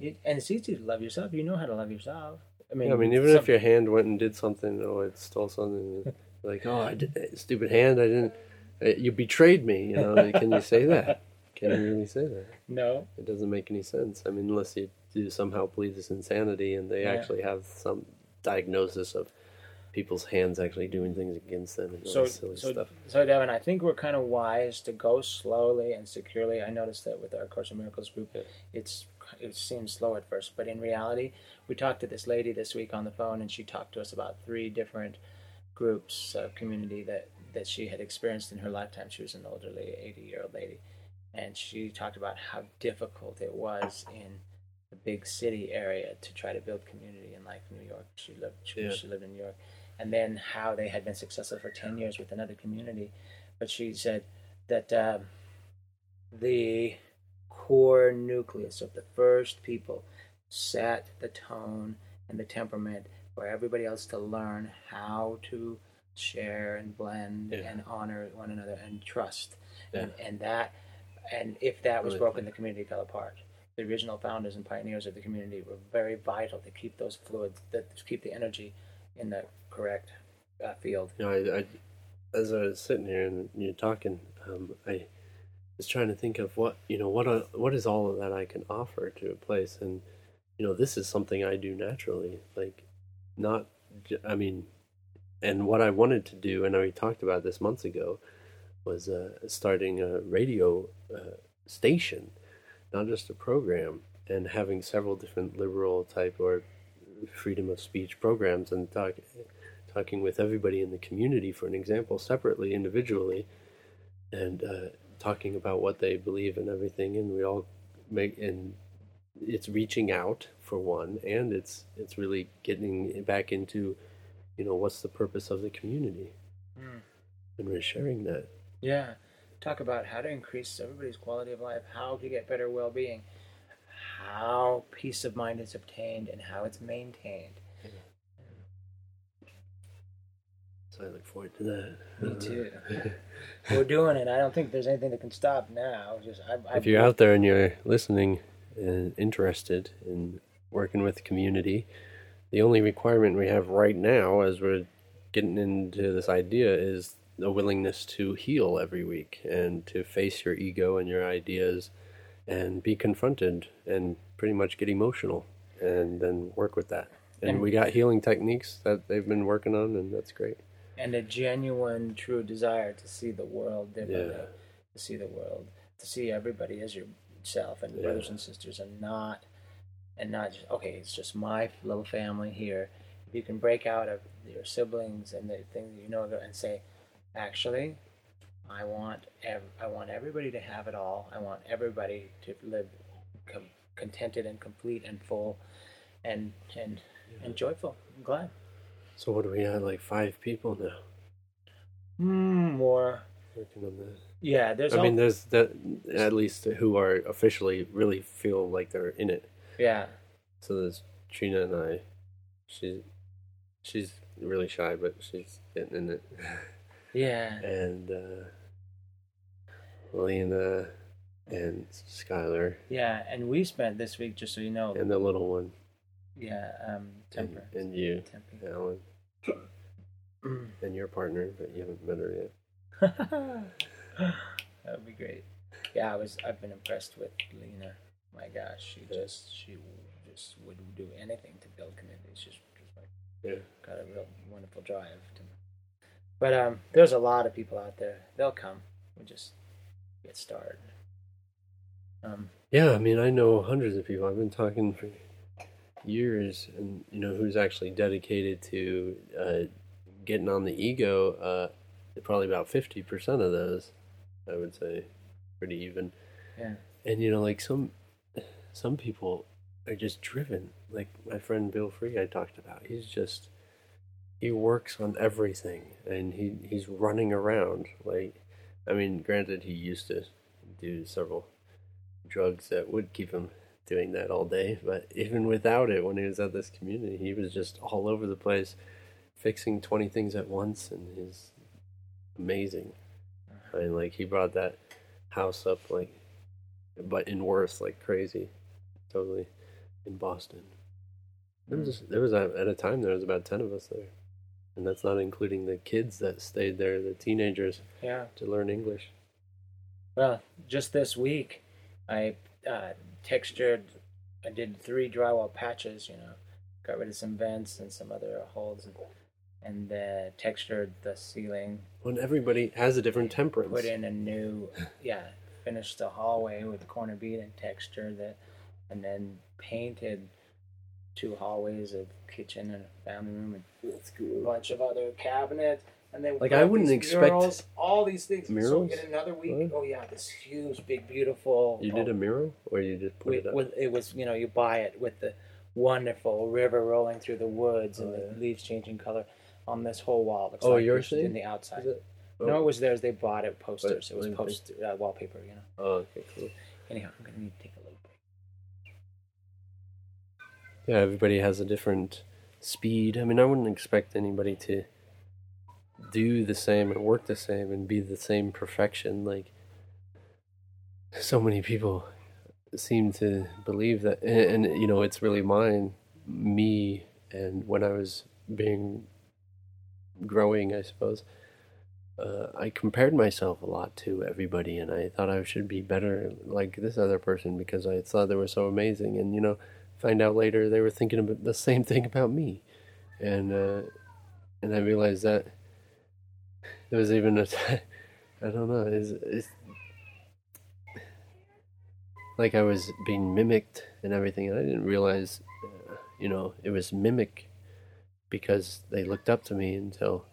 You- And it's easy to love yourself. You know how to love yourself. I mean, Yeah, I mean, even some- if your hand went and did something, or it stole something, like, "Oh, I did, eh, stupid hand, I didn't." eh, You betrayed me. You know? Can you say that? <laughs> Can you really say that? no, It doesn't make any sense. I mean, unless you do somehow believe this insanity, and they Yeah. actually have some diagnosis of people's hands actually doing things against them and all so this silly so stuff. so Devin, I think we're kind of wise to go slowly and securely. I noticed that with our Course of Miracles group, Yeah. it's it seems slow at first, but in reality, we talked to this lady this week on the phone, and she talked to us about three different groups of community that that she had experienced in her lifetime. She was an elderly, eighty year old lady, and she talked about how difficult it was in the big city area to try to build community in like New York. She lived she, Yeah. she lived in New York, and then how they had been successful for ten years with another community. But she said that um, the core nucleus of the first people set the tone and the temperament for everybody else to learn how to share and blend Yeah. and honor one another and trust Yeah. and, and that and if that was Really. broken the community fell apart the original founders and pioneers of the community were very vital to keep those fluids that to keep the energy in the correct uh, field You know, I, I, as I was sitting here and you're talking, um, I was trying to think of what you know what I, what is all that I can offer to a place, and you know this is something I do naturally, like not. I mean, and what I wanted to do, and we talked about this months ago, was uh, starting a radio uh, station, not just a program, and having several different liberal type or freedom of speech programs and talk, talking with everybody in the community, for an example, separately, individually, and uh, talking about what they believe and everything, and we all make and it's reaching out for one, and it's it's really getting back into, you know, what's the purpose of the community, Mm. and we're sharing that. Yeah. Talk about how to increase everybody's quality of life, how to get better well being, how peace of mind is obtained, and how it's maintained. So I look forward to that. Me uh, too. <laughs> We're doing it. I don't think there's anything that can stop now. Just I, I, if you're out there and you're listening and interested in working with the community, the only requirement we have right now, as we're getting into this idea, is a willingness to heal every week and to face your ego and your ideas and be confronted and pretty much get emotional and then work with that. And And- we got healing techniques that they've been working on, and that's great. And a genuine, true desire to see the world differently, Yeah. to see the world, to see everybody as yourself and Yeah. brothers and sisters, and not, and not just okay. It's just my little family here. If you can break out of your siblings and the things that you know and say, actually, I want ev- I want everybody to have it all. I want everybody to live com- contented and complete and full, and and and joyful. glad. So, what do we have? Like five people now Mm, more. working on that. Yeah, there's. I mean, there's that at least who are officially really feel like they're in it. yeah. So there's Trina and I. She's she's really shy, but she's getting in it. <laughs> Yeah. And uh, Lena and Skylar Yeah, and we spent this week, just so you know, and the little one yeah, um, and, temper. and you, Tempe. Alan. <clears throat> and your partner, but you haven't met her yet. <laughs> that would be great. Yeah, I was. I've been impressed with Lena. My gosh, she just she just would do anything to build community. She's just like Yeah. got a real wonderful drive. To, but um, there's a lot of people out there. They'll come. We just get started. Um, Yeah, I mean, I know hundreds of people. I've been talking for years, and you know, who's actually dedicated to uh, getting on the ego. Uh, probably about fifty percent of those, I would say, pretty even. yeah. And you know, like some some people are just driven. Like my friend Bill Free, I talked about. He's just he works on everything, and he he's running around. Like, I mean, granted, he used to do several drugs that would keep him doing that all day. But even without it, when he was at this community, he was just all over the place, fixing twenty things at once, and he's amazing. I mean, like he brought that house up like, but in worth like crazy, totally, in Boston. There was there was a, at a time there was about ten of us there, and that's not including the kids that stayed there, the teenagers Yeah. to learn English. Well, just this week, I uh, textured. I did three drywall patches. You know, got rid of some vents and some other holes, and, and uh, textured the ceiling. When everybody has a different temperance. Put in a new, yeah, finished the hallway with corner bead and texture that, and then painted two hallways, of kitchen and a family room, and That's a bunch of other cabinets. And then Like, I wouldn't expect murals, all these things. murals? So in another week, Really? oh yeah, this huge, big, beautiful. You did a mural, or you just put with, it up? with it was you know you buy it with the wonderful river rolling through the woods and Oh, the leaves changing color on this whole wall. Looks Oh, like your it's thing? in the outside. It? No, Oh. it was theirs. They bought it posters. But it was post uh, wallpaper. You know. Oh, okay, cool. Anyhow, I'm gonna need to take a little break. Yeah, everybody has a different speed. I mean, I wouldn't expect anybody to do the same and work the same and be the same perfection. Like, so many people seem to believe that, and, and you know, it's really mine, me, and when I was being growing, I suppose. Uh, I compared myself a lot to everybody, and I thought I should be better like this other person because I thought they were so amazing. And you know, find out later they were thinking about the same thing about me, and uh, and I realized that there was even a, t- <laughs> I don't know. It's, it's like I was being mimicked and everything, and I didn't realize, uh, you know, it was mimic because they looked up to me until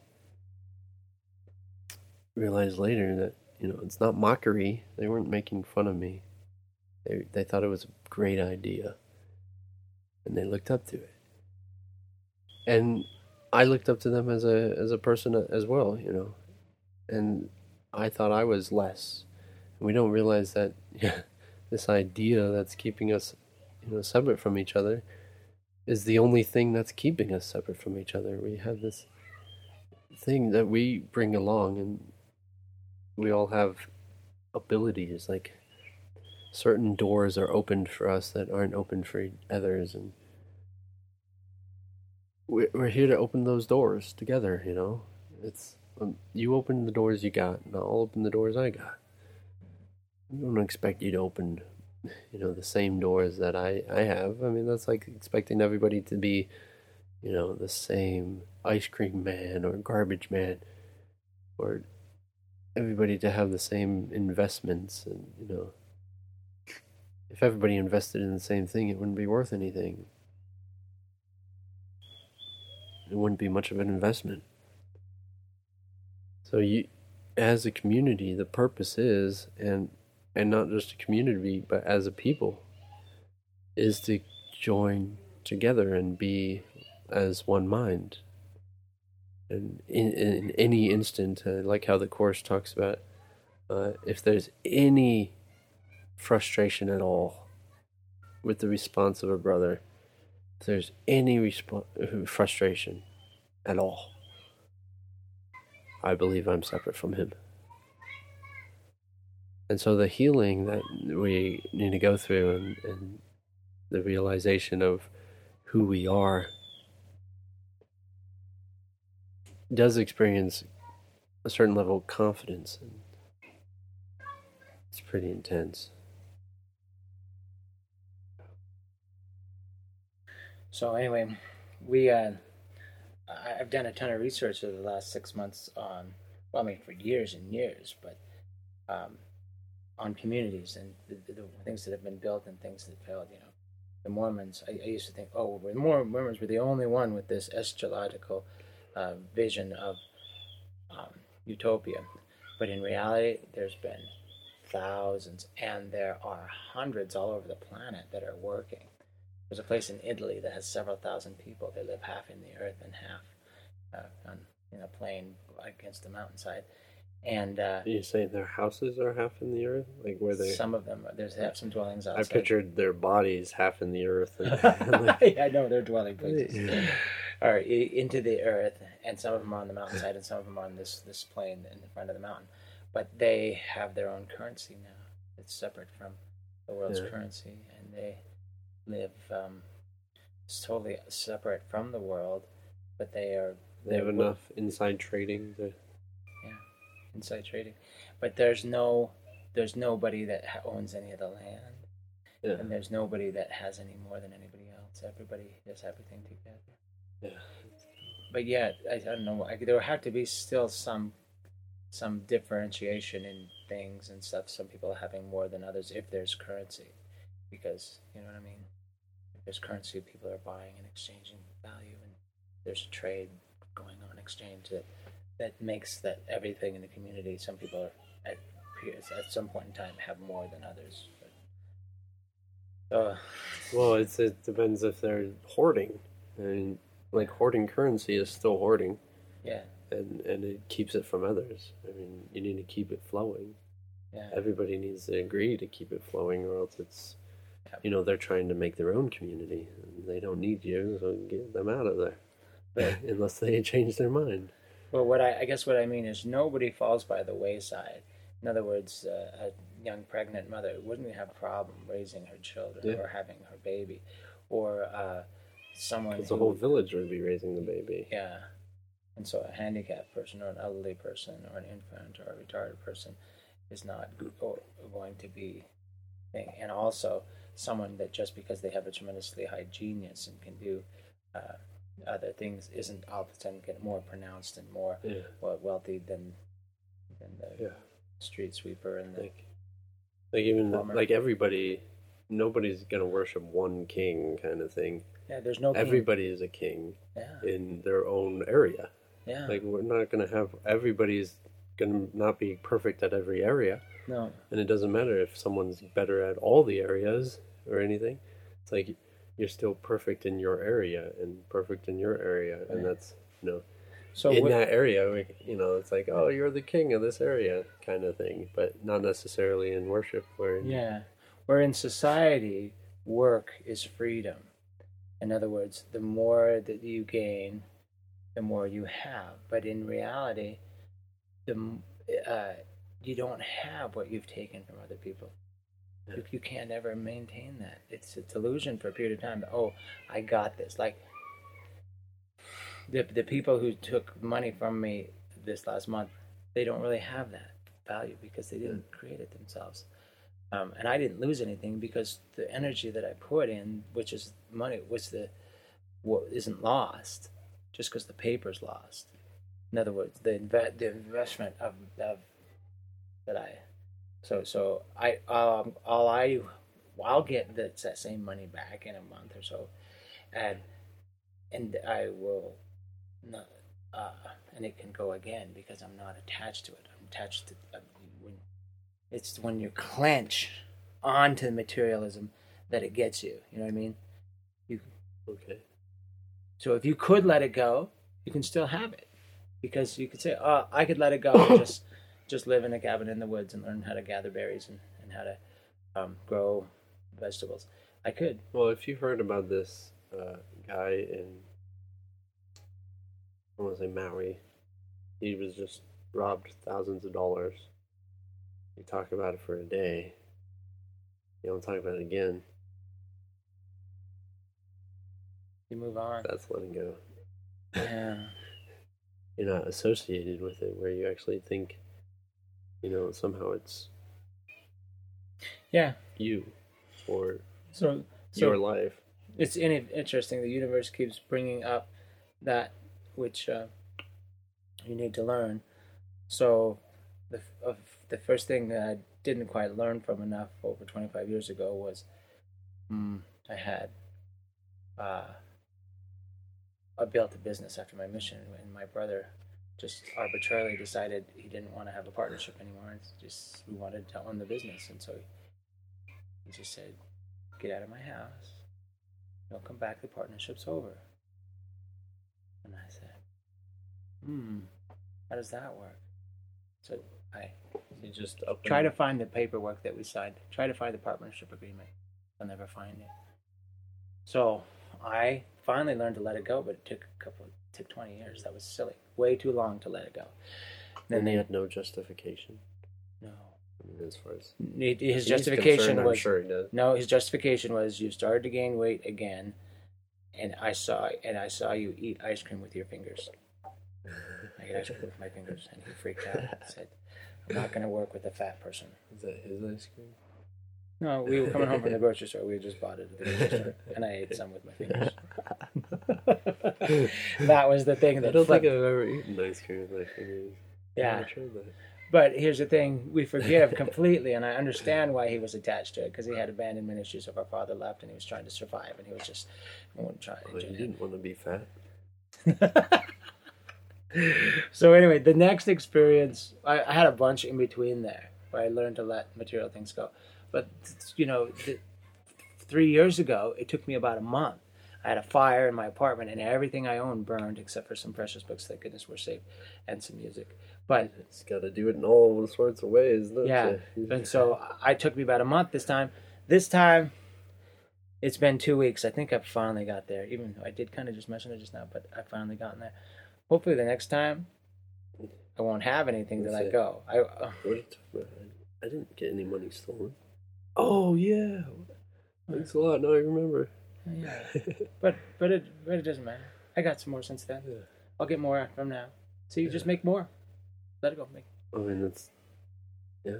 realized later that you know it's not mockery. They weren't making fun of me. They they thought it was a great idea, and they looked up to it. And I looked up to them as a as a person as well, you know, and I thought I was less. We don't realize that yeah, <laughs> this idea that's keeping us, you know, separate from each other, is the only thing that's keeping us separate from each other. We have this thing that we bring along, and we all have abilities. Like certain doors are opened for us that aren't open for others, and we're here to open those doors together. You know, it's Um, you open the doors you got, and I'll open the doors I got. I don't expect you to open, you know, the same doors that I I have. I mean, that's like expecting everybody to be, you know, the same ice cream man or garbage man, or everybody to have the same investments, and you know. If everybody invested in the same thing, it wouldn't be worth anything it wouldn't be much of an investment. So you, as a community, the purpose is, and and not just a community, but as a people, is to join together and be as one mind. And in, in any instant, uh, like how the course talks about, uh, if there's any frustration at all with the response of a brother, if there's any resp- frustration at all, I believe I'm separate from Him. And so the healing that we need to go through and, and the realization of who we are does experience a certain level of confidence. And it's pretty intense. So anyway, we uh, I've done a ton of research over the last six months on, well, I mean, for years and years, but um, on communities and the, the, things that have been built and things that failed. You know, the Mormons. I, I used to think, oh, the Mormons were the only one with this eschatological uh, vision of um, utopia, but in reality, there's been thousands, and there are hundreds all over the planet that are working there's a place in Italy that has several thousand people. They live half in the earth and half uh, on in a plain against the mountainside. And uh, you say their houses are half in the earth, like where they? Some of them. There's have some dwellings outside. I pictured their bodies half in the earth. And, <laughs> <laughs> yeah, I know their dwelling places. are into the earth, and some of them are on the mountainside, and some of them are on this this plain in the front of the mountain. But they have their own currency now. It's separate from the world's yeah. currency, and they live um, totally separate from the world, but they are. They have enough inside trading to. Yeah, inside trading, but there's no, there's nobody that owns any of the land, yeah. and there's nobody that has any more than anybody else. Everybody has everything together. Yeah. But yeah, I, I don't know. I, there would have to be still some some differentiation in things and stuff. Some people having more than others if there's currency, because you know what I mean there's currency people are buying and exchanging value, and there's a trade going on exchange that that makes that everything in the community. Some people are at at some point in time have more than others. But, uh, well, it's, it depends if they're hoarding. and like hoarding currency is still hoarding. Yeah. And and it keeps it from others. I mean, you need to keep it flowing. Yeah. Everybody needs to agree to keep it flowing, or else it's you know they're trying to make their own community and they don't need you so get them out of there. But <laughs> unless they change their mind. Well what I, I, guess what i mean is nobody falls by the wayside. In other words uh, a young pregnant mother wouldn't have a problem raising her children yeah. or having her baby. Or uh, someone the whole village would be raising the baby. Yeah. And so a handicapped person or an elderly person or an infant or a retarded person is not going to be and also someone that just because they have a tremendously high genius and can do uh, other things isn't all of a sudden get more pronounced and more yeah. wealthy than than the yeah. street sweeper and the Like, like even Bummer. like everybody, nobody's gonna worship one king kind of thing. yeah. There's no king. Everybody is a king Yeah, in their own area. yeah. Like we're not gonna have everybody's gonna not be perfect at every area, no, and it doesn't matter if someone's better at all the areas or anything. It's like you're still perfect in your area and perfect in your area, and that's you know so in what- that area, we, you know, it's like, oh, you're the king of this area, kind of thing, but not necessarily in worship. Where in, Yeah. Where in society, work is freedom. In other words, the more that you gain, the more you have. But in reality, the uh, you don't have what you've taken from other people. You, you can't ever maintain that. It's a delusion for a period of time. Oh, I got this. Like the the people who took money from me this last month, they don't really have that value because they didn't create it themselves. Um, and I didn't lose anything because the energy that I put in, which is money, was the what isn't lost just because the paper's lost. In other words, the inve- the investment of, of that I so so I um all I I'll get that, that same money back in a month or so, and and I will not uh, and it can go again because I'm not attached to it. I'm attached to uh, when it's when you clench onto the materialism that it gets you. You know what I mean? You Okay. so if you could let it go, you can still have it because you could say, "Oh, I could let it go <coughs> just just live in a cabin in the woods and learn how to gather berries and, and how to um, grow vegetables." I could. Well, if you've heard about this uh, guy in, I want to say Maui, he was just robbed thousands of dollars. You talk about it for a day. You don't talk about it again. You move on. That's letting go. Yeah. <laughs> You're not associated with it, where you actually think, you know, somehow it's Yeah. you or So so your life. it's in- interesting. The universe keeps bringing up that which uh, you need to learn. So, the of the first thing that I didn't quite learn from enough over 25 years ago was mm, I had uh, I built a business after my mission, and my brother just arbitrarily decided he didn't want to have a partnership anymore. It's just we wanted to own the business, and so he just said, "Get out of my house." Don't come back. The partnership's over. And I said, hmm, how does that work? So I You just try to find the paperwork that we signed. Try to find the partnership agreement. I'll never find it. So I finally learned to let it go, but it took a couple, it took 20 years. That was silly. Way too long to let it go. And they they- had no justification. No. I mean, as far as His he's justification was I'm sure he does. No, his justification was you started to gain weight again, and I saw and I saw you eat ice cream with your fingers. I ate ice cream with my fingers, and he freaked out. and Said, "I'm not going to work with a fat person." Is that his ice cream? No, we were coming home from the grocery store. We had just bought it at the grocery store, and I ate some with my fingers. <laughs> <laughs> that was the thing that I don't flipped. think I've ever eaten ice cream with my fingers. Yeah. But here's the thing: we forgive completely, and I understand why he was attached to it because he had abandonment issues of our father left, and he was trying to survive, and he was just I wouldn't try. Well, you didn't want to be fat. <laughs> so anyway, the next experience, I, I had a bunch in between there where I learned to let material things go. But you know, the, three years ago, it took me about a month. I had a fire in my apartment, and everything I owned burned except for some precious books. Thank goodness were saved, and some music. But It's got to do it in all sorts of ways. Yeah, you? and <laughs> so I took me about a month this time. This time, it's been two weeks. I think I finally got there. Even though I did kind of just mention it just now, but I finally gotten there. Hopefully, the next time I won't have anything to That's let it. go. I uh, What are you talking about? I didn't get any money stolen. Oh yeah. Thanks a lot. Now I remember. Yeah, <laughs> but but it but it doesn't matter. I got some more since then. Yeah. I'll get more from now. So you just make more. Let it go. Make. I mean, that's yeah.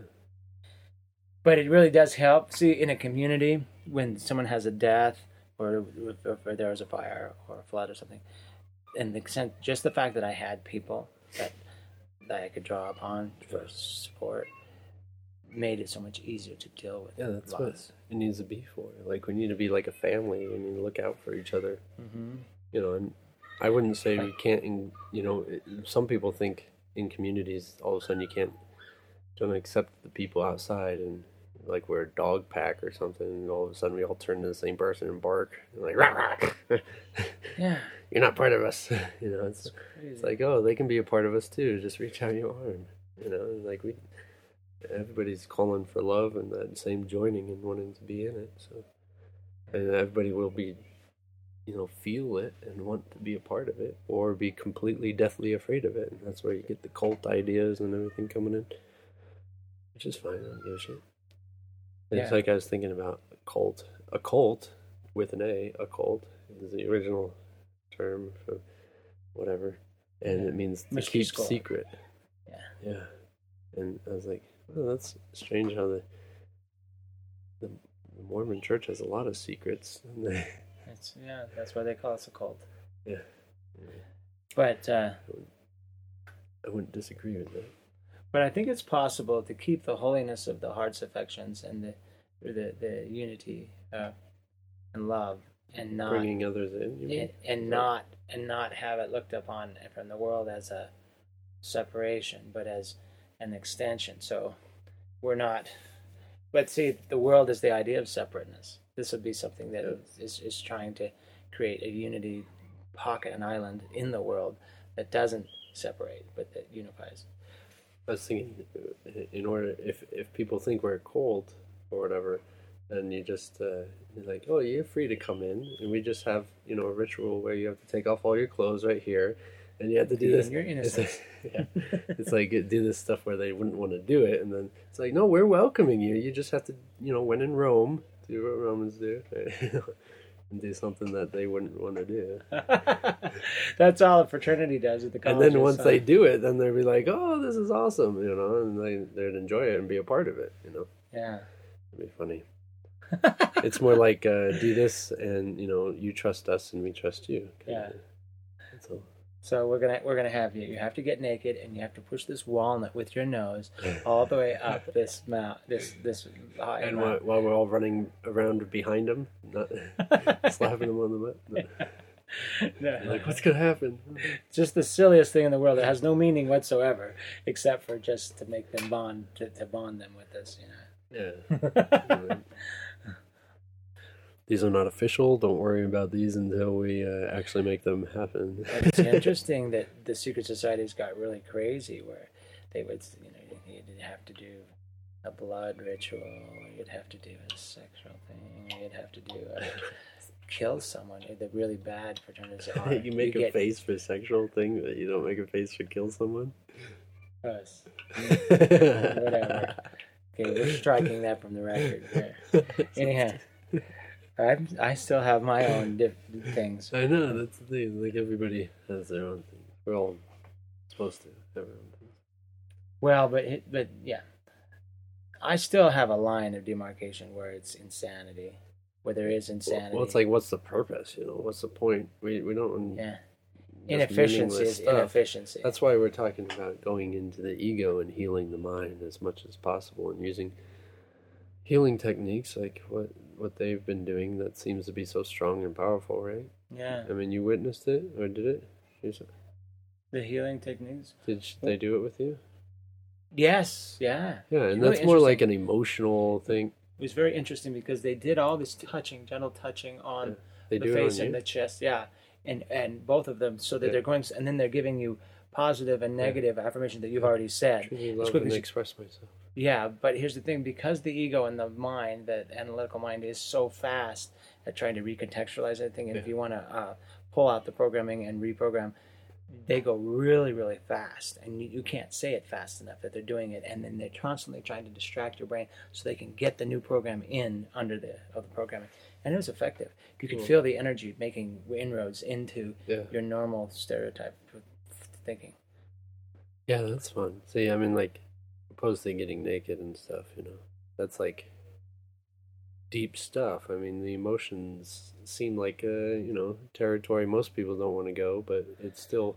but it really does help. See, in a community, when someone has a death, or if, if there was a fire or a flood or something, and the extent, just the fact that I had people that that I could draw upon for support, made it so much easier to deal with. Yeah, that's what it needs to be for. Like we need to be like a family. We need to look out for each other. Mm-hmm. You know, and I wouldn't say we can't. In, you know, some people think in communities all of a sudden you can't don't accept the people outside and like we're a dog pack or something. And all of a sudden we all turn to the same person and bark and like, rah, rah. <laughs> Yeah, you're not part of us. <laughs> you know, it's it's like oh they can be a part of us too. Just reach out your arm. You know, and like we. Everybody's calling for love and that same joining and wanting to be in it. So, and everybody will be, you know, feel it and want to be a part of it, or be completely deathly afraid of it. And that's where you get the cult ideas and everything coming in, which is fine. I don't give a shit. It's like I was thinking about a cult. A cult with an A, a cult is the original term for whatever, and it means to Mystery keep school. secret. Yeah. Yeah. And I was like, oh, that's strange how the, the the Mormon Church has a lot of secrets. And they, That's, yeah, that's why they call us a cult. yeah, But uh, I wouldn't disagree with that. but I think it's possible to keep the holiness of the heart's affections and the the, the unity uh, and love and not Bringing others in, you mean? and, and not and not have it looked upon from the world as a separation, but as an extension. So we're not. But see, the world is the idea of separateness. This would be something that Yeah. is, is trying to create a unity pocket, an island in the world that doesn't separate, but that unifies. I was thinking, uh, in order, if if people think we're cold or whatever, then you just uh, you're like, oh, you're free to come in, and we just have you know a ritual where you have to take off all your clothes right here, and you have to do this. in your <laughs> It's like, yeah, it's like do this stuff where they wouldn't want to do it, and then it's like, no, we're welcoming you. You just have to, you know, when in Rome, do what Romans do, <laughs> and do something that they wouldn't want to do. <laughs> That's all a fraternity does at the college. And then once they do it, then they'll be like, "Oh, this is awesome," you know, and they they'd enjoy it and be a part of it. You know, yeah. it'd be funny. It's more like uh, do this, and you know, you trust us and we trust you. Yeah. That's all. So we're gonna we're gonna have you. You have to get naked, and you have to push this walnut with your nose <laughs> all the way up this mount. This this high And while, while we're all running around behind him, not <laughs> slapping him on the butt. <laughs> No, You're like, what's gonna happen? just the silliest thing in the world. It has no meaning whatsoever, except for just to make them bond to, to bond them with us. You know. Yeah. Know. These are not official. Don't worry about these until we uh, actually make them happen. It's <laughs> interesting that the secret societies got really crazy, where they would, you know, you'd have to do a blood ritual, or you'd have to do a sexual thing, or you'd have to do a, <laughs> kill someone. The really bad fraternities <laughs> are. you make a get face for sexual thing, but you don't make a face for kill someone. us. Whatever. Okay, we're striking that from the record. There. Anyhow, I I still have my own <laughs> diff- things. I know that's the thing. Like everybody has their own thing. We're all supposed to have our own things. Well, but it, but yeah, I still have a line of demarcation where it's insanity, where there is insanity. Well, it's like, what's the purpose? You know, what's the point? We we don't. yeah, inefficiency meaningless is stuff. inefficiency. That's why we're talking about going into the ego and healing the mind as much as possible, and using healing techniques like what what they've been doing that seems to be so strong and powerful, right? yeah, I mean, you witnessed it or did it? The healing techniques. Did they do it with you? Yes, yeah. Yeah, and that's more like an emotional thing. It was very interesting because they did all this touching, gentle touching on They the face on and the chest, yeah, and and both of them, so that Yeah. they're going, and then they're giving you positive and negative affirmation that you've already said. Truly love and express myself. Yeah, but here's the thing: because the ego and the mind, the analytical mind, is so fast at trying to recontextualize everything, and if you want to uh, pull out the programming and reprogram, they go really, really fast, and you, you can't say it fast enough that they're doing it, and then they're constantly trying to distract your brain so they can get the new program in under the of the programming, and it was effective. You could Cool. feel the energy making inroads into Yeah. your normal stereotype thinking. Yeah, that's fun. See, I mean, like, opposed to getting naked and stuff, you know, that's like deep stuff. I mean, the emotions seem like, uh, you know, territory most people don't want to go, but it's still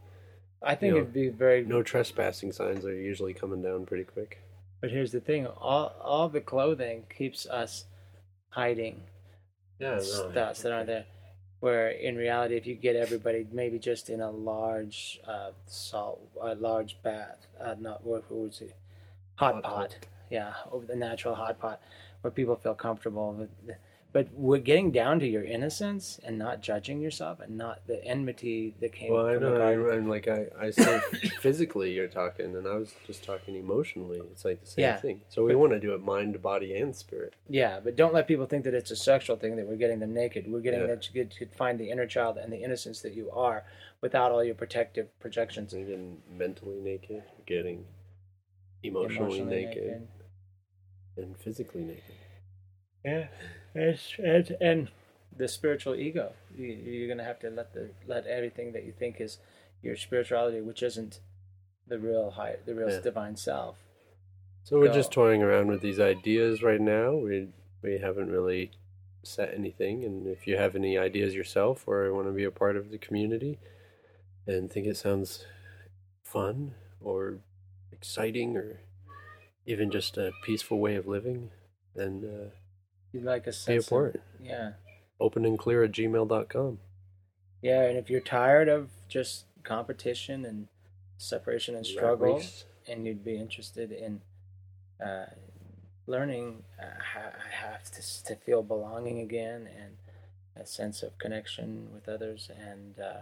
I think You know, it'd be very no trespassing signs are usually coming down pretty quick. But here's the thing: all all the clothing keeps us hiding Yeah, stuff that aren't there. Where in reality, if you get everybody maybe just in a large uh, salt, a large bath, uh, not what was it, hot, pot, yeah, over the natural hot pot, where people feel comfortable. But we're getting down to your innocence and not judging yourself and not the enmity that came Well, I know. I, I'm like I, I said <laughs> physically you're talking, and I was just talking emotionally. It's like the same Yeah. thing. So we want to do it mind, body, and spirit. Yeah, but don't let people think that it's a sexual thing that we're getting them naked. We're getting Yeah. that you could, could find the inner child and the innocence that you are without all your protective projections. You're getting mentally naked, getting emotionally, naked, and physically naked. Yeah, it's, it's, and the spiritual ego. You, you're gonna have to let the let everything that you think is your spirituality, which isn't the real high, the real Yeah. divine self. So we're Go. just toying around with these ideas right now. We we haven't really set anything, and if you have any ideas yourself or want to be a part of the community and think it sounds fun or exciting or even just a peaceful way of living, then uh, You like a be a sense of, part. yeah, Open and clear at gmail.com. yeah. And if you're tired of just competition and separation and struggle, and you'd be interested in uh, learning uh, how, how to, to feel belonging again and a sense of connection with others and uh,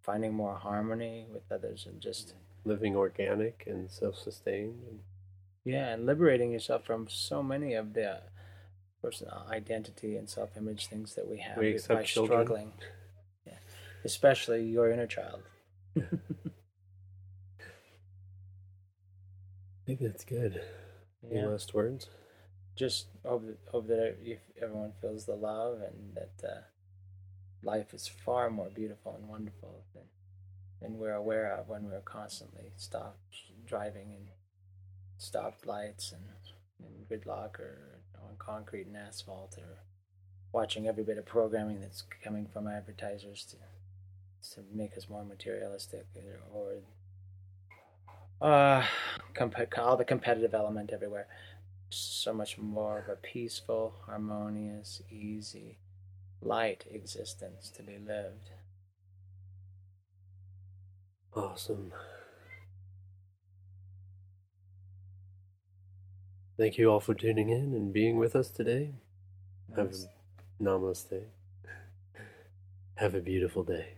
finding more harmony with others and just Living organic and self sustained. And yeah and liberating yourself from so many of the personal identity and self-image things that we have We by children. struggling yeah. especially your inner child I think that's good. Any yeah last words? just hope that, hope that if everyone feels the love and that uh, life is far more beautiful and wonderful than, than we're aware of when we're constantly stopped driving in stopped lights and gridlock or on concrete and asphalt or watching every bit of programming that's coming from advertisers to to make us more materialistic or, or uh, comp- all the competitive element everywhere so much more of a peaceful, harmonious, easy, light existence to be lived. Awesome. Thank you all for tuning in and being with us today. Have a namaste. Have a beautiful day.